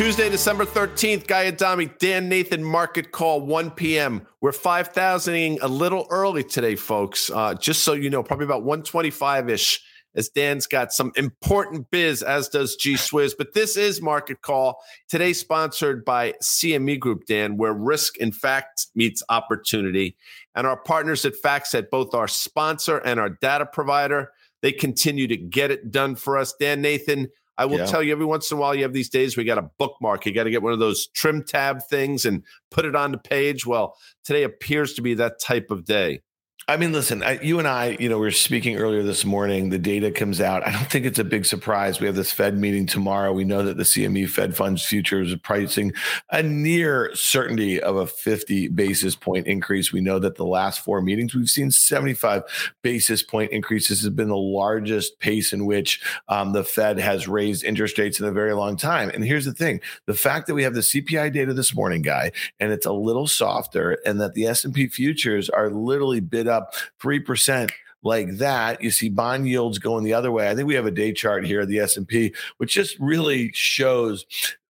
Tuesday, December 13th, Guy Adami, Dan Nathan, market call, 1 p.m. We're 5,000ing a little early today, folks. Uh, just so you know, probably about 125 ish, as Dan's got some important biz, as does G Swizz. But this is market call. Today, sponsored by CME Group, Dan, where risk, in fact, meets opportunity. And our partners at FactSet, both our sponsor and our data provider, they continue to get it done for us. Dan Nathan, I will yeah. tell you every once in a while you have these days we got a bookmark. You got to get one of those trim tab things and put it on the page. Well, today appears to be that type of day. I mean, listen, I, you and I, you know, we were speaking earlier this morning. The data comes out. I don't think it's a big surprise. We have this Fed meeting tomorrow. We know that the CME Fed funds futures are pricing a near certainty of a 50 basis point increase. We know that the last four meetings, we've seen 75 basis point increases has been the largest pace in which um, the Fed has raised interest rates in a very long time. And here's the thing: the fact that we have the CPI data this morning, guy, and it's a little softer, and that the S&P futures are literally bid up up 3% like that you see bond yields going the other way i think we have a day chart here the s&p which just really shows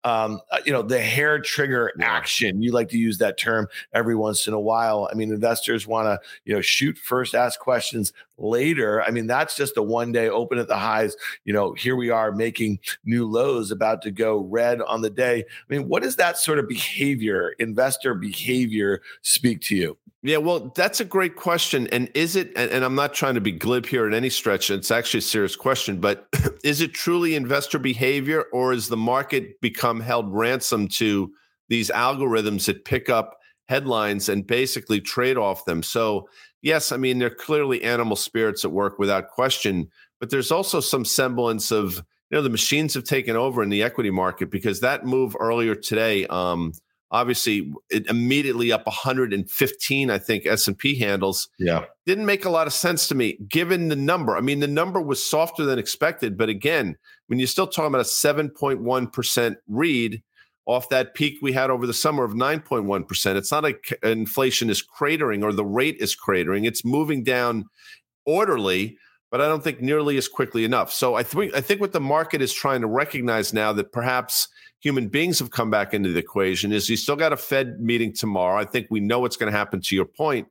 um, uh, you know, the hair trigger action. You like to use that term every once in a while. I mean, investors want to, you know, shoot first, ask questions later. I mean, that's just a one day open at the highs. You know, here we are making new lows about to go red on the day. I mean, what does that sort of behavior, investor behavior, speak to you? Yeah, well, that's a great question. And is it, and I'm not trying to be glib here in any stretch, it's actually a serious question, but is it truly investor behavior or is the market become held ransom to these algorithms that pick up headlines and basically trade off them? So, yes, I mean, they're clearly animal spirits at work without question, but there's also some semblance of, you know, the machines have taken over in the equity market because that move earlier today, um, obviously it immediately up 115 i think s&p handles. Yeah. Didn't make a lot of sense to me given the number. I mean the number was softer than expected but again when you're still talking about a 7.1% read off that peak we had over the summer of 9.1% it's not like inflation is cratering or the rate is cratering. It's moving down orderly but i don't think nearly as quickly enough. So i think i think what the market is trying to recognize now that perhaps human beings have come back into the equation is you still got a Fed meeting tomorrow. I think we know what's going to happen to your point.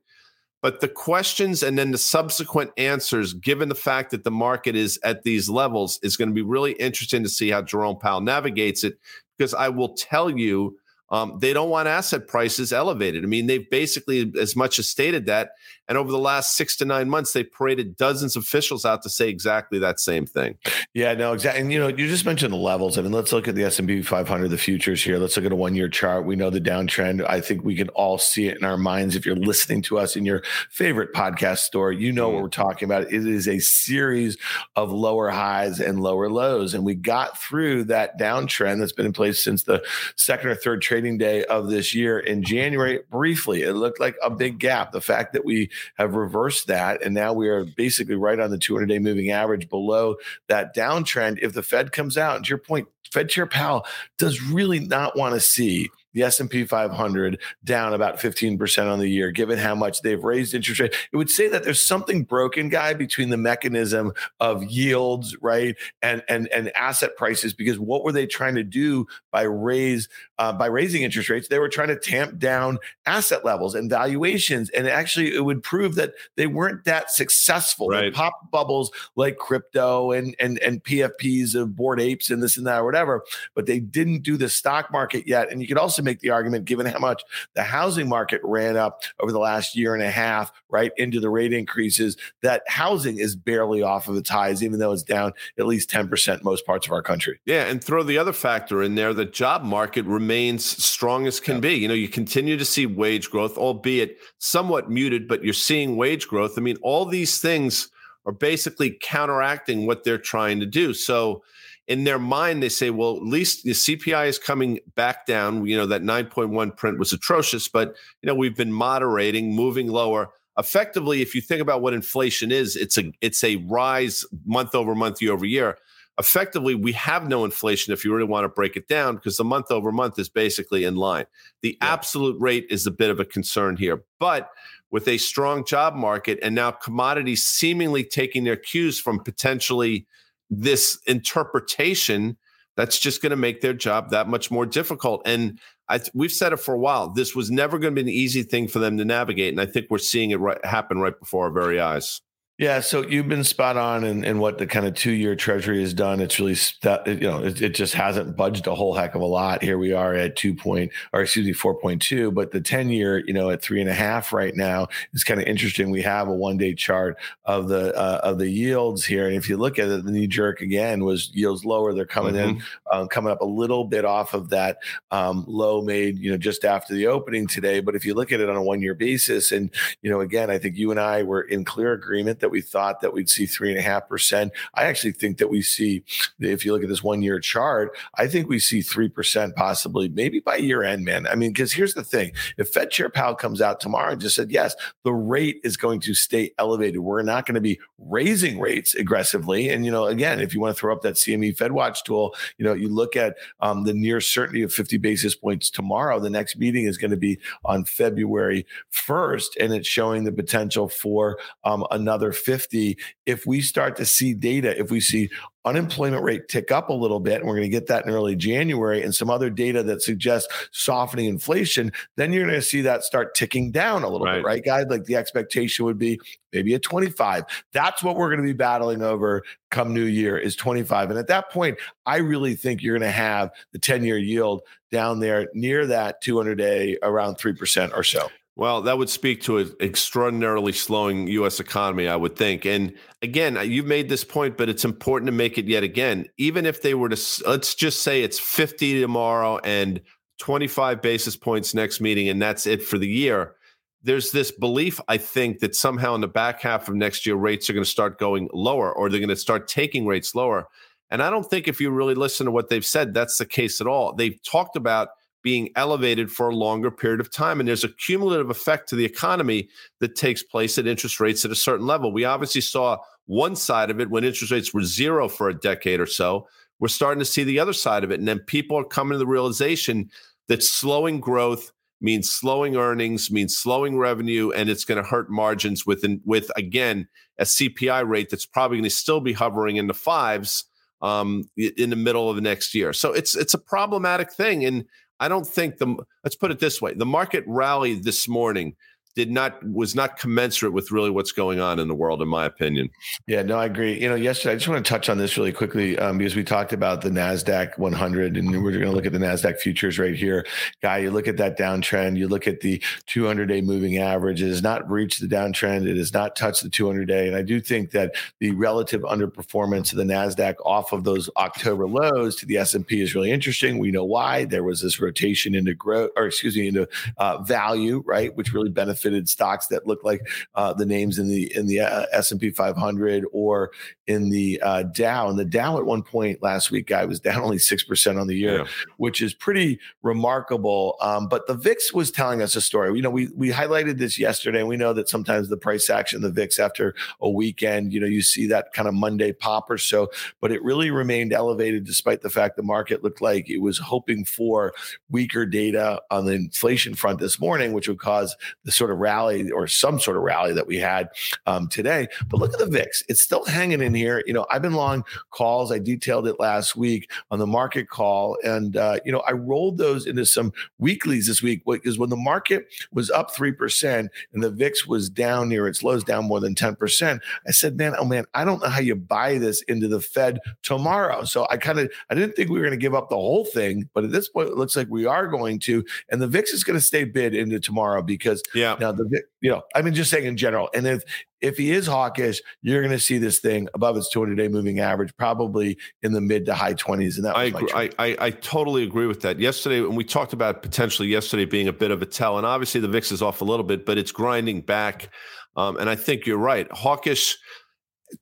But the questions and then the subsequent answers, given the fact that the market is at these levels, is going to be really interesting to see how Jerome Powell navigates it. Because I will tell you, um, they don't want asset prices elevated. I mean, they've basically as much as stated that. And over the last six to nine months, they paraded dozens of officials out to say exactly that same thing. Yeah, no, exactly. And you know, you just mentioned the levels. I mean, let's look at the S and P 500, the futures here. Let's look at a one year chart. We know the downtrend. I think we can all see it in our minds. If you're listening to us in your favorite podcast store, you know what mm. we're talking about. It is a series of lower highs and lower lows, and we got through that downtrend that's been in place since the second or third trading day of this year in January. Briefly, it looked like a big gap. The fact that we have reversed that. And now we are basically right on the 200 day moving average below that downtrend. If the Fed comes out, and to your point, Fed Chair Powell does really not want to see the S&P 500 down about 15% on the year given how much they've raised interest rate. It would say that there's something broken guy between the mechanism of yields right and and and asset prices because what were they trying to do by raise uh, by raising interest rates? They were trying to tamp down asset levels and valuations and actually it would prove that they weren't that successful. Right. pop bubbles like crypto and and and PFPs of bored apes and this and that or whatever but they didn't do the stock market yet. And you could also also make the argument, given how much the housing market ran up over the last year and a half, right into the rate increases, that housing is barely off of its highs, even though it's down at least 10% in most parts of our country. Yeah. And throw the other factor in there the job market remains strong as can yeah. be. You know, you continue to see wage growth, albeit somewhat muted, but you're seeing wage growth. I mean, all these things are basically counteracting what they're trying to do. So, in their mind, they say, well, at least the CPI is coming back down. You know, that 9.1 print was atrocious, but, you know, we've been moderating, moving lower. Effectively, if you think about what inflation is, it's a it's a rise month over month, year over year. Effectively, we have no inflation if you really want to break it down, because the month over month is basically in line. The yeah. absolute rate is a bit of a concern here. But with a strong job market and now commodities seemingly taking their cues from potentially this interpretation that's just going to make their job that much more difficult. And I, we've said it for a while. This was never going to be an easy thing for them to navigate, and I think we're seeing it right, happen right before our very eyes. Yeah, so you've been spot on in, in what the kind of two year treasury has done. It's really, that you know, it, it, just hasn't budged a whole heck of a lot. Here we are at two point, or excuse me, 4.2, but the 10 year, you know, at three and a half right now is kind of interesting. We have a one day chart of the, uh, of the yields here. And if you look at it, the knee jerk again was yields lower. They're coming mm-hmm. in, um, coming up a little bit off of that um, low made, you know, just after the opening today. But if you look at it on a one year basis, and, you know, again, I think you and I were in clear agreement that that we thought that we'd see three and a half percent. I actually think that we see, if you look at this one year chart, I think we see three percent possibly, maybe by year end, man. I mean, because here's the thing: if Fed Chair Powell comes out tomorrow and just said, yes, the rate is going to stay elevated, we're not going to be raising rates aggressively. And you know, again, if you want to throw up that CME Fed Watch tool, you know, you look at um, the near certainty of 50 basis points tomorrow. The next meeting is going to be on February 1st, and it's showing the potential for um, another 50 if we start to see data if we see unemployment rate tick up a little bit and we're going to get that in early January and some other data that suggests softening inflation then you're going to see that start ticking down a little right. bit right. guys? Like the expectation would be maybe a 25 that's what we're going to be battling over come new year is 25 and at that point I really think you're going to have the 10 year yield down there near that 200 day around 3% or so well, that would speak to an extraordinarily slowing U.S. economy, I would think. And again, uh, you've made this point, but it's important to make it yet again. Even if they were to, let's just say it's 50 tomorrow and 25 basis points next meeting, and that's it for the year. There's this belief, I think, that somehow in the back half of next year, rates are going to start going lower or they're going to start taking rates lower. And I don't think if you really listen to what they've said, that's the case at all. They've talked about being elevated for a longer period of time. And there's a cumulative effect to the economy that takes place at interest rates at a certain level. We obviously saw one side of it when interest rates were zero for a decade or so. We're starting to see the other side of it. And then people are coming to the realization that slowing growth means slowing earnings, means slowing revenue, and it's going to hurt margins with, with again, a CPI rate that's probably going to still be hovering in the fives um, in the middle of the next year. So it's it's a problematic thing. And I don't think the let's put it this way: the market rallied this morning did not was not commensurate with really what's going on in the world, in my opinion. Yeah, no, I agree. You know, yesterday I just want to touch on this really quickly um, because we talked about the Nasdaq 100, and we're going to look at the Nasdaq futures right here. Guy, you look at that downtrend, you look at the 200-day moving average. It has not reached the downtrend. It has not touched the 200-day, and I do think that the relative underperformance of the Nasdaq off of those October lows to the S&P is really interesting. We know why there was this rotation into growth, or excuse me, into uh, value, right, which really benefited benefited stocks that look like uh, the names in the in the uh, S and P 500 or in the uh, Dow. And the Dow at one point last week, guy was down only six percent on the year, yeah. which is pretty remarkable. Um, but the VIX was telling us a story. You know, we we highlighted this yesterday, and we know that sometimes the price action, the VIX after a weekend, you know, you see that kind of Monday pop or so, but it really remained elevated despite the fact the market looked like it was hoping for weaker data on the inflation front this morning, which would cause the sort of rally or some sort of rally that we had um, today. But look at the VIX; it's still hanging in here. You know, I've been long calls. I detailed it last week on the market call, and uh, you know, I rolled those into some weeklies this week because when the market was up three percent and the VIX was down near its lows, down more than ten percent, I said, "Man, oh man, I don't know how you buy this into the Fed tomorrow." So I kind of I didn't think we were going to give up the whole thing, but at this point, it looks like we are going to, and the VIX is going to stay bid into tomorrow because yeah. Now the you know, I mean, just saying in general. And if if he is hawkish, you're going to see this thing above its 200 day moving average, probably in the mid to high 20s. And that I, agree, I, I, I totally agree with that. Yesterday, when we talked about potentially yesterday being a bit of a tell, and obviously the VIX is off a little bit, but it's grinding back. Um, and I think you're right. Hawkish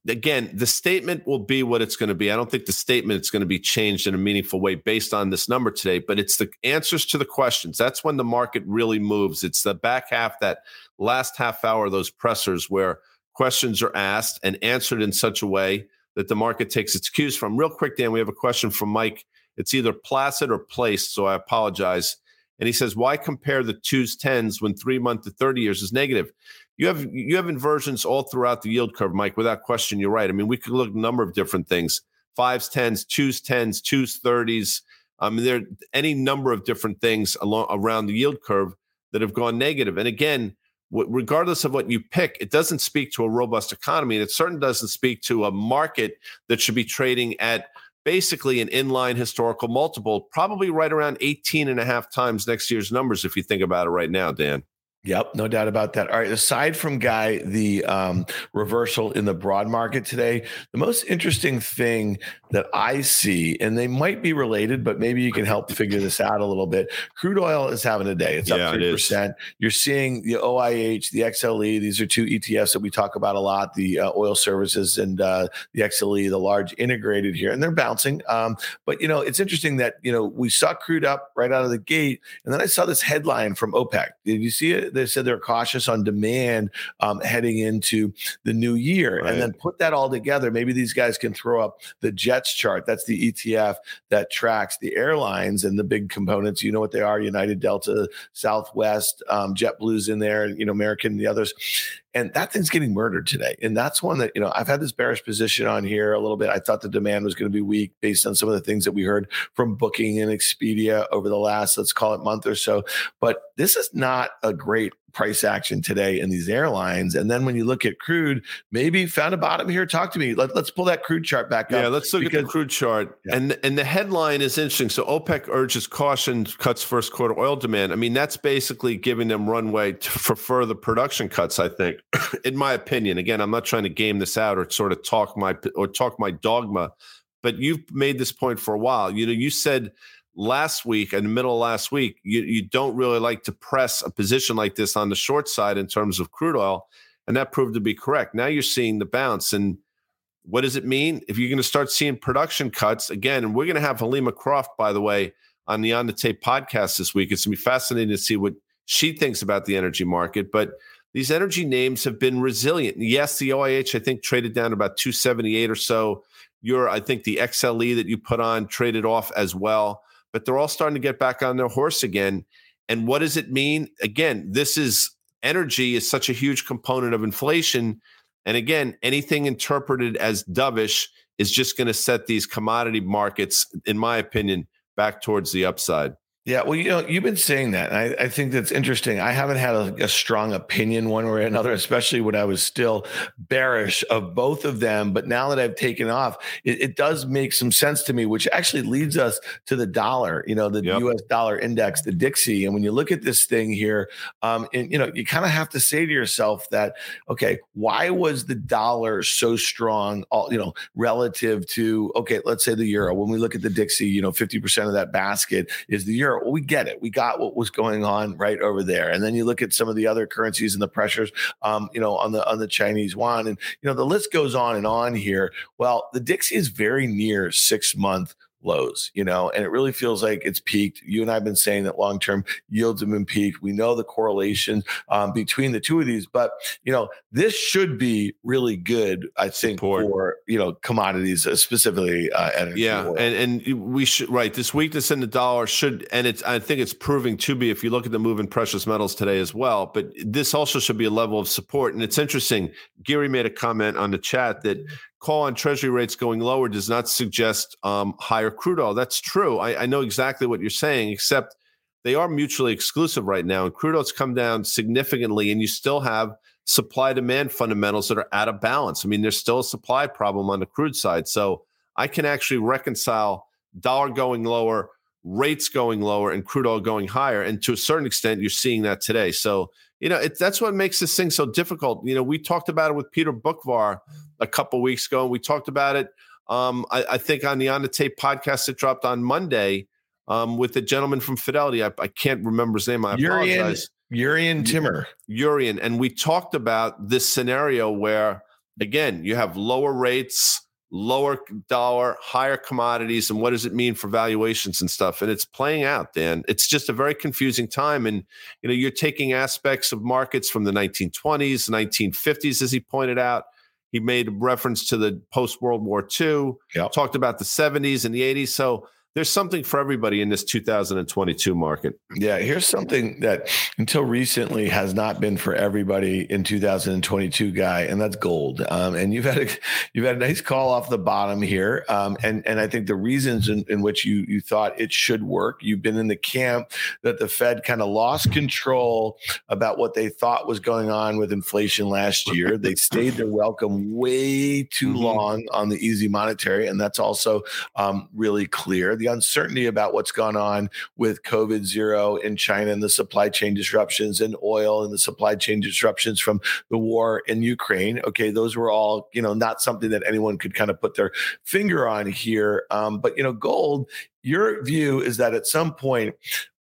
again, the statement will be what it's going to be. I don't think the statement is going to be changed in a meaningful way based on this number today, but it's the answers to the questions. That's when the market really moves. It's the back half, that last half hour, those pressers where questions are asked and answered in such a way that the market takes its cues from. Real quick, Dan, we have a question from Mike. It's either placid or placed, so I apologize. And he says, why compare the twos tens when three month to 30 years is negative? You have you have inversions all throughout the yield curve, Mike. Without question, you're right. I mean, we could look at a number of different things. fives, tens, twos, tens, twos, thirties. I mean, there are any number of different things along around the yield curve that have gone negative. And again, regardless of what you pick, it doesn't speak to a robust economy, and it certainly doesn't speak to a market that should be trading at basically an inline historical multiple, probably right around 18 and a half times next year's numbers, if you think about it right now, Dan. Yep, no doubt about that. All right, aside from Guy, the um, reversal in the broad market today, the most interesting thing that I see, and they might be related, but maybe you can help figure this out a little bit. Crude oil is having a day; it's up three percent. You're seeing the OIH, the XLE; these are two ETFs that we talk about a lot: the uh, oil services and uh, the XLE, the large integrated here, and they're bouncing. Um, but you know, it's interesting that you know we saw crude up right out of the gate, and then I saw this headline from OPEC. Did you see it? They said they're cautious on demand um, heading into the new year, right. and then put that all together. Maybe these guys can throw up the Jets chart. That's the ETF that tracks the airlines and the big components. You know what they are: United, Delta, Southwest, um, JetBlue's in there. You know, American, the others and that thing's getting murdered today. And that's one that, you know, I've had this bearish position on here a little bit. I thought the demand was going to be weak based on some of the things that we heard from Booking and Expedia over the last, let's call it month or so. But this is not a great price action today in these airlines. And then when you look at crude, maybe found a bottom here. Talk to me. Let, us pull that crude chart back up. Yeah, let's look because, at the crude chart. Yeah. And and the headline is interesting. So OPEC urges caution, cuts first quarter oil demand. I mean, that's basically giving them runway to, for further production cuts. I think, in my opinion. Again, I'm not trying to game this out or sort of talk my or talk my dogma, but you've made this point for a while. You know, you said last week, and the middle of last week, you, you don't really like to press a position like this on the short side in terms of crude oil. And that proved to be correct. Now you're seeing the bounce. And what does it mean? If you're going to start seeing production cuts again, and we're going to have Helima Croft, by the way, on the On the Tape podcast this week. It's going to be fascinating to see what she thinks about the energy market. But these energy names have been resilient. Yes, the OIH, I think, traded down about 278 or so. Your, I think the XLE that you put on traded off as well but they're all starting to get back on their horse again. And what does it mean? Again, this is energy is such a huge component of inflation. And again, anything interpreted as dovish is just going to set these commodity markets, in my opinion, back towards the upside. Yeah, well, you know, you've been saying that. I, I, think that's interesting. I haven't had a, a, strong opinion one way or another, especially when I was still bearish of both of them. But now that I've taken off, it, it does make some sense to me, which actually leads us to the dollar. You know, the yep. U.S. dollar index, the Dixie. And when you look at this thing here, um, and you know, you kind of have to say to yourself that, okay, why was the dollar so strong? All you know, relative to okay, let's say the euro. When we look at the Dixie, you know, fifty percent of that basket is the euro we get it. We got what was going on right over there. And then you look at some of the other currencies and the pressures, um, you know, on the on the Chinese yuan, and you know the list goes on and on here. Well, the Dixie is very near six month lows, you know, and it really feels like it's peaked. You and I have been saying that long term yields have been peaked. We know the correlation um, between the two of these, but you know, this should be really good, I think, Support. for you know commodities, uh, specifically uh, energy. Yeah, oil. and and we should right this weakness in the dollar should, and it's I think it's proving to be if you look at the move in precious metals today as well. But this also should be a level of support, and it's interesting. Gary made a comment on the chat that call on treasury rates going lower does not suggest um, higher crude oil. That's true. I, I, know exactly what you're saying, except they are mutually exclusive right now. And crude oil's come down significantly, and you still have supply demand fundamentals that are out of balance. I mean, there's still a supply problem on the crude side. So I can actually reconcile dollar going lower, rates going lower, and crude oil going higher. And to a certain extent, you're seeing that today. So you know, it, that's what makes this thing so difficult. You know, we talked about it with Peter Boockvar a couple weeks ago. and We talked about it, um, I, I, think, on the On the Tape podcast that dropped on Monday um, with the gentleman from Fidelity. I, I, can't remember his name. I Jurrien, apologize. Jurrien Timmer. Jurrien. And we talked about this scenario where, again, you have lower rates lower dollar, higher commodities, and what does it mean for valuations and stuff? And it's playing out, Dan. It's just a very confusing time. And you know, you're taking aspects of markets from the 1920s, 1950s, as he pointed out. He made reference to the post World War II, yep. talked about the 70s and the 80s. So there's something for everybody in this 2022 market. Yeah, here's something that until recently has not been for everybody in 2022, guy, and that's gold. Um, and you've had a you've had a nice call off the bottom here, um, and and I think the reasons in, in which you you thought it should work, you've been in the camp that the Fed kind of lost control about what they thought was going on with inflation last year. They stayed their welcome way too mm-hmm. long on the easy monetary, and that's also um, really clear. The uncertainty about what's gone on with COVID zero in China and the supply chain disruptions and oil and the supply chain disruptions from the war in Ukraine. Okay, those were all, you know, not something that anyone could kind of put their finger on here. Um, but, you know, gold, your view is that at some point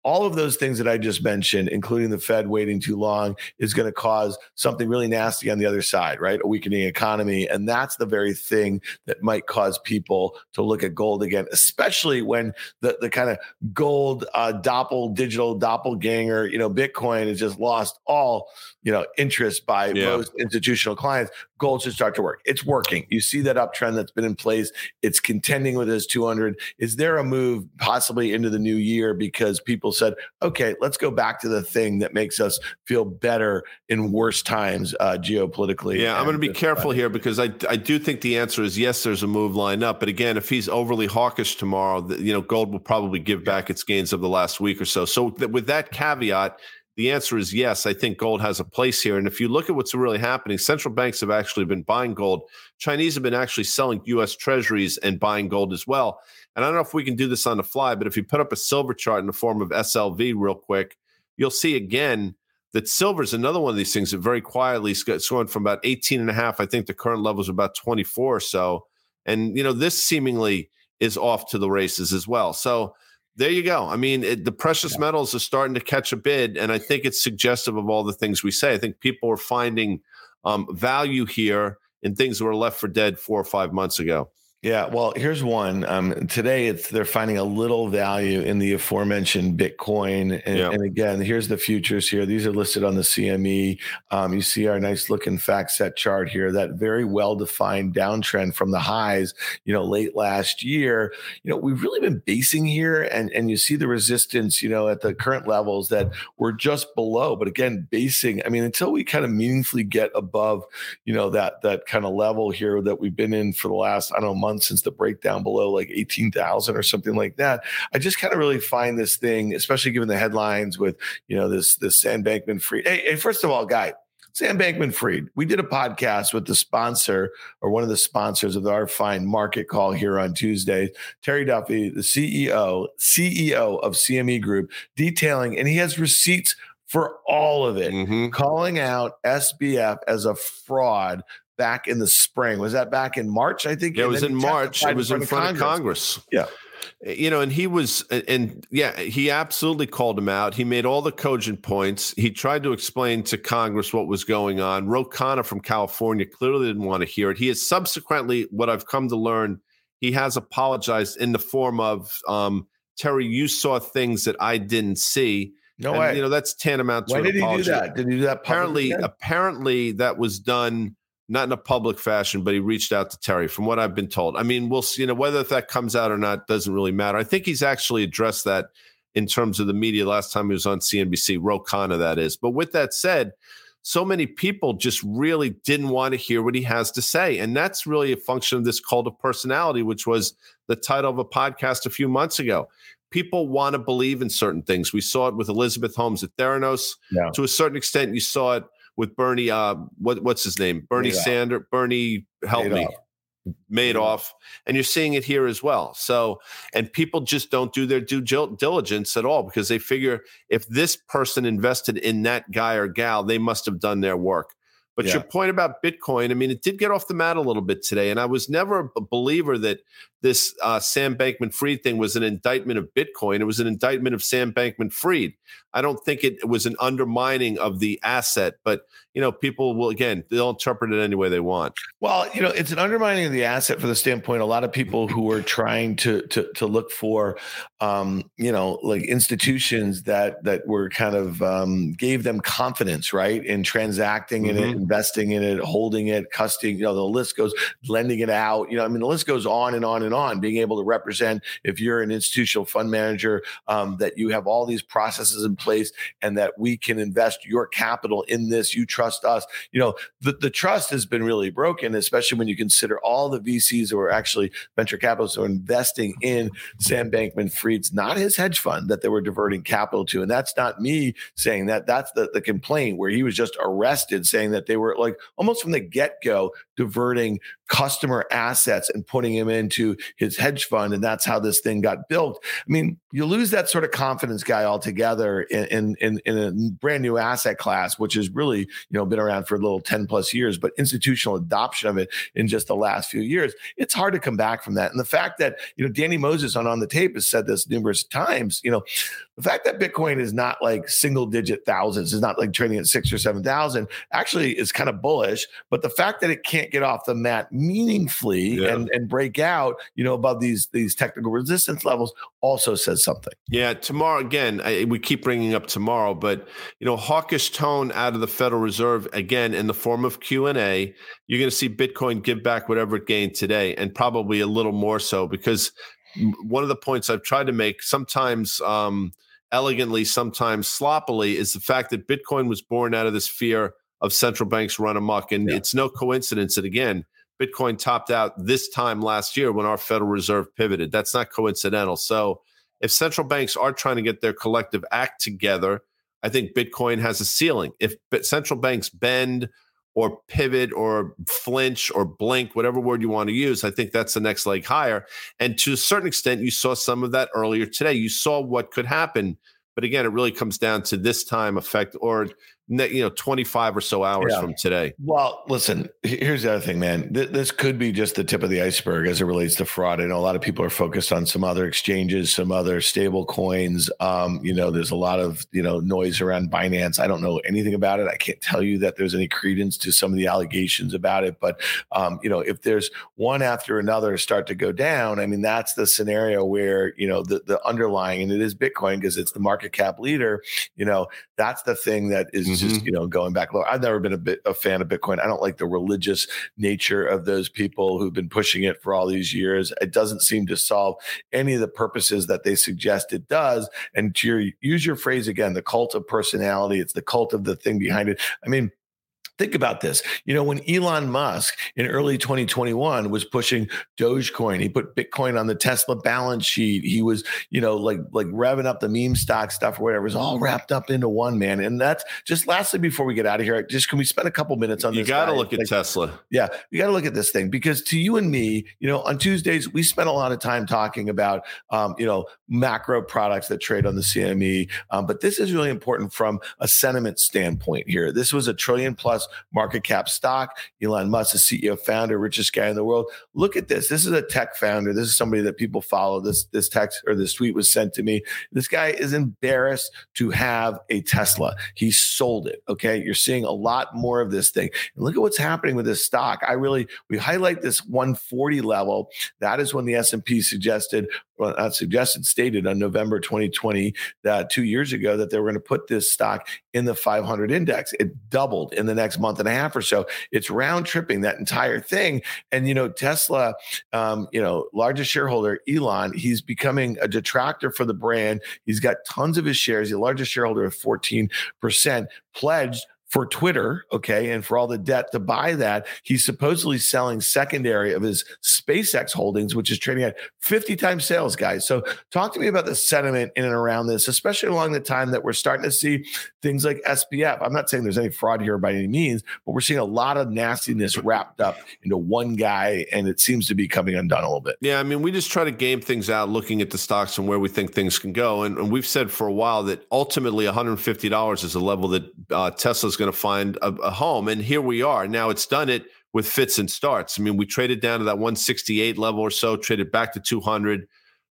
all of those things that I just mentioned, including the Fed waiting too long, is going to cause something really nasty on the other side, right? A weakening economy. And that's the very thing that might cause people to look at gold again, especially when the, the kind of gold uh, doppel, digital doppelganger, you know, Bitcoin has just lost all, you know, interest by yeah. most institutional clients gold should start to work. It's working. You see that uptrend that's been in place. It's contending with this 200. Is there a move possibly into the new year because people said, okay, let's go back to the thing that makes us feel better in worse times uh, geopolitically? Yeah, I'm going to be careful here because I, I do think the answer is yes, there's a move lined up. But again, if he's overly hawkish tomorrow, you know, gold will probably give back its gains of the last week or so. So th- with that caveat, the answer is yes. I think gold has a place here. And if you look at what's really happening, central banks have actually been buying gold. Chinese have been actually selling US treasuries and buying gold as well. And I don't know if we can do this on the fly, but if you put up a silver chart in the form of SLV real quick, you'll see again that silver is another one of these things that very quietly is going from about 18 and a half. I think the current level is about 24 or so. And, you know, this seemingly is off to the races as well. So, there you go. I mean, it, the precious yeah. metals are starting to catch a bid, and I think it's suggestive of all the things we say. I think people are finding um, value here in things that were left for dead four or five months ago. Yeah, well, here's one. Um, today, it's they're finding a little value in the aforementioned Bitcoin, and, yeah. and, again, here's the futures here. These are listed on the CME. Um, you see our nice looking fact set chart here. That very well defined downtrend from the highs, you know, late last year. You know, we've really been basing here, and and you see the resistance, you know, at the current levels that we're just below. But again, basing. I mean, until we kind of meaningfully get above, you know, that that kind of level here that we've been in for the last I don't know month since the breakdown below like 18,000 or something like that. I just kind of really find this thing, especially given the headlines with, you know, this, this Sam Bankman Fried. Hey, hey, first of all, guy, Sam Bankman Fried. We did a podcast with the sponsor or one of the sponsors of our fine market call here on Tuesday, Terry Duffy, the CEO, CEO of CME Group, detailing, and he has receipts for all of it, mm-hmm. calling out SBF as a fraud back in the spring. Was that back in March? I think yeah, it was in March. It was in front, of Congress. Congress. Yeah. Eh, you know, and he was, and yeah, he absolutely called him out. He made all the cogent points. He tried to explain to Congress what was going on. Ro Khanna from California clearly didn't want to hear it. He has subsequently, what I've come to learn, he has apologized in the form of, um, Terry, you saw things that I didn't see. No and, way. You know, that's tantamount to Why did apology. he do that? Did he do that? Apparently, apparently that was done not in a public fashion, but he reached out to Terry, from what I've been told. I mean, we'll see, you know, whether that comes out or not doesn't really matter. I think he's actually addressed that in terms of the media last time he was on CNBC, Ro Khanna, that is. But with that said, so many people just really didn't want to hear what he has to say. And that's really a function of this cult of personality, which was the title of a podcast a few months ago. People want to believe in certain things. We saw it with Elizabeth Holmes at Theranos. Yeah. To a certain extent, you saw it with Bernie. Uh, what what's his name? Bernie. Sanders. Bernie, help Madoff. me. Madoff, and you're seeing it here as well. So, and people just don't do their due diligence at all because they figure if this person invested in that guy or gal, they must have done their work. But yeah. your point about Bitcoin, I mean, it did get off the mat a little bit today. And I was never a believer that this uh, Sam Bankman Fried thing was an indictment of Bitcoin. It was an indictment of Sam Bankman Fried. I don't think it was an undermining of the asset, but you know, people will again they'll interpret it any way they want. Well, you know, it's an undermining of the asset for the standpoint. A lot of people who are trying to to to look for, um, you know, like institutions that that were kind of um, gave them confidence, right, in transacting mm-hmm. in it, investing in it, holding it, custody, you know, the list goes, lending it out. You know, I mean, the list goes on and on and on. Being able to represent, if you're an institutional fund manager, um, that you have all these processes in place and that we can invest your capital in this. You trust us. You know, the, the trust has been really broken, especially when you consider all the VCs who are actually venture capitalists who are investing in Sam Bankman Fried's, not his hedge fund that they were diverting capital to. And that's not me saying that. That's the, the complaint where he was just arrested saying that they were like almost from the get go diverting customer assets and putting him into his hedge fund. And that's how this thing got built. I mean, you lose that sort of confidence guy altogether in, in, in a brand new asset class, which has really, you know, been around for a little 10 plus years, but institutional adoption of it in just the last few years, it's hard to come back from that. And the fact that, you know, Danny Moses on On the Tape has said this numerous times, you know, the fact that Bitcoin is not like single digit thousands, is not like trading at six or 7,000, actually is kind of bullish. But the fact that it can't get off the mat meaningfully yeah. and, and break out, you know, above these, these technical resistance levels also says something. Yeah. Tomorrow, again, I, we keep bringing up tomorrow, but, you know, hawkish tone out of the Federal Reserve, again, in the form of Q&A, you're going to see Bitcoin give back whatever it gained today and probably a little more so because one of the points I've tried to make sometimes um, elegantly, sometimes sloppily, is the fact that Bitcoin was born out of this fear of central banks run amok. And yeah. it's no coincidence that, again, Bitcoin topped out this time last year when our Federal Reserve pivoted. That's not coincidental. So if central banks are trying to get their collective act together, I think Bitcoin has a ceiling. If central banks bend or pivot or flinch or blink, whatever word you want to use, I think that's the next leg higher. And to a certain extent, you saw some of that earlier today. You saw what could happen. But again, it really comes down to this time effect or you know 25 or so hours yeah. from today. Well listen here's the other thing man. This could be just the tip of the iceberg as it relates to fraud. I know a lot of people are focused on some other exchanges some other stable coins. Um, you know there's a lot of you know noise around binance. I don't know anything about it. I can't tell you that there's any credence to some of the allegations about it but um, you know if there's one after another start to go down i mean that's the scenario where you know the, the underlying and it is bitcoin because it's the market cap leader you know that's the thing that is mm-hmm. just you know going back low. I've never been a bit a fan of Bitcoin. I don't like the religious nature of those people who've been pushing it for all these years. It doesn't seem to solve any of the purposes that they suggest it does. And to your, use your phrase again, the cult of personality. It's the cult of the thing behind it. I mean Think about this. You know, when Elon Musk in early 2021 was pushing Dogecoin, he put Bitcoin on the Tesla balance sheet. He was, you know, like like revving up the meme stock stuff or whatever. It was all wrapped up into one man. And that's just lastly before we get out of here. Just can we spend a couple minutes on you this? You got to look at like, Tesla. Yeah, you got to look at this thing because to you and me, you know, on Tuesdays we spent a lot of time talking about, um, you know, macro products that trade on the CME. Um, but this is really important from a sentiment standpoint here. This was a trillion plus market cap stock. Elon Musk, the CEO, founder, richest guy in the world. Look at this. This is a tech founder. This is somebody that people follow. This this text or this tweet was sent to me. This guy is embarrassed to have a Tesla. He sold it. Okay, you're seeing a lot more of this thing. And look at what's happening with this stock. I really we highlight this 140 level. That is when the S&P suggested well, not suggested, stated on November 2020, that two years ago, that they were going to put this stock in the 500 index. It doubled in the next month and a half or so. It's round tripping that entire thing. And, you know, Tesla, um, you know, largest shareholder, Elon, he's becoming a detractor for the brand. He's got tons of his shares, the largest shareholder of 14%, pledged for Twitter, okay, and for all the debt to buy that, he's supposedly selling secondary of his SpaceX holdings, which is trading at 50 times sales, guys. So, talk to me about the sentiment in and around this, especially along the time that we're starting to see things like SBF. I'm not saying there's any fraud here by any means, but we're seeing a lot of nastiness wrapped up into one guy, and it seems to be coming undone a little bit. Yeah, I mean, we just try to game things out, looking at the stocks and where we think things can go. And, and we've said for a while that ultimately $150 is a level that uh, Tesla's going to find a, a home. And here we are. Now it's done it with fits and starts. I mean, we traded down to that 168 level or so, traded back to 200,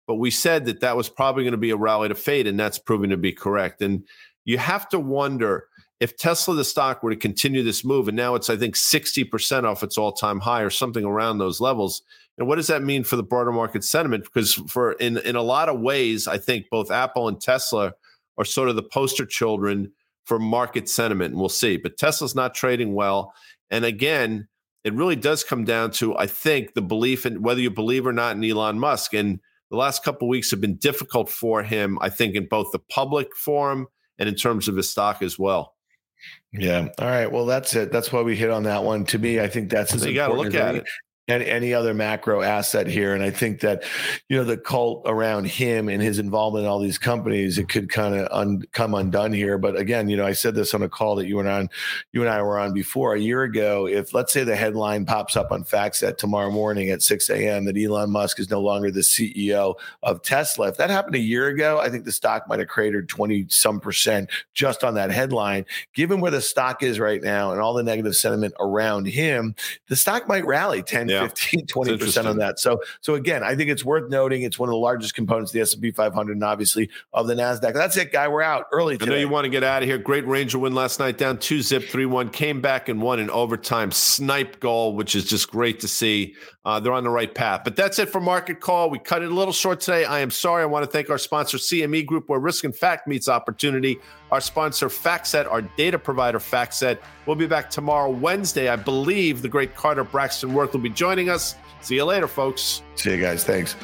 but we said that that was probably going to be a rally to fade, and that's proving to be correct. And you have to wonder if Tesla, the stock, were to continue this move, and now it's, I think, 60% off its all time high or something around those levels. And what does that mean for the broader market sentiment? Because for in in a lot of ways, I think both Apple and Tesla are sort of the poster children for market sentiment, and we'll see. But Tesla's not trading well. And again, it really does come down to, I think, the belief in whether you believe or not in Elon Musk. And the last couple weeks have been difficult for him, I think, in both the public forum and in terms of his stock as well. Yeah. All right. Well, that's it. That's why we hit on that one. To me, I think that's as you got to look at it any, other macro asset here. And I think that, you know, the cult around him and his involvement in all these companies, it could kind of un, come undone here. But again, you know, I said this on a call that you and on, you and I were on before a year ago. If let's say the headline pops up on FactSet tomorrow morning at 6 a.m. that Elon Musk is no longer the CEO of Tesla, if that happened a year ago, I think the stock might have cratered 20 some percent just on that headline. Given where the stock is right now and all the negative sentiment around him, the stock might rally 10, yeah. 15, 20% on that. So, so again, I think it's worth noting it's one of the largest components of the S&P 500 and obviously of the NASDAQ. That's it, guy. We're out early today. I know you want to get out of here. Great Ranger win last night down two zip, 3 1. Came back and won in overtime. Snipe goal, which is just great to see. Uh, they're on the right path. But that's it for Market Call. We cut it a little short today. I am sorry. I want to thank our sponsor, CME Group, where risk and fact meets opportunity. Our sponsor, FactSet, our data provider, FactSet. We'll be back tomorrow, Wednesday. I believe the great Carter Braxton Worth will be joining us. See you later, folks. See you guys. Thanks.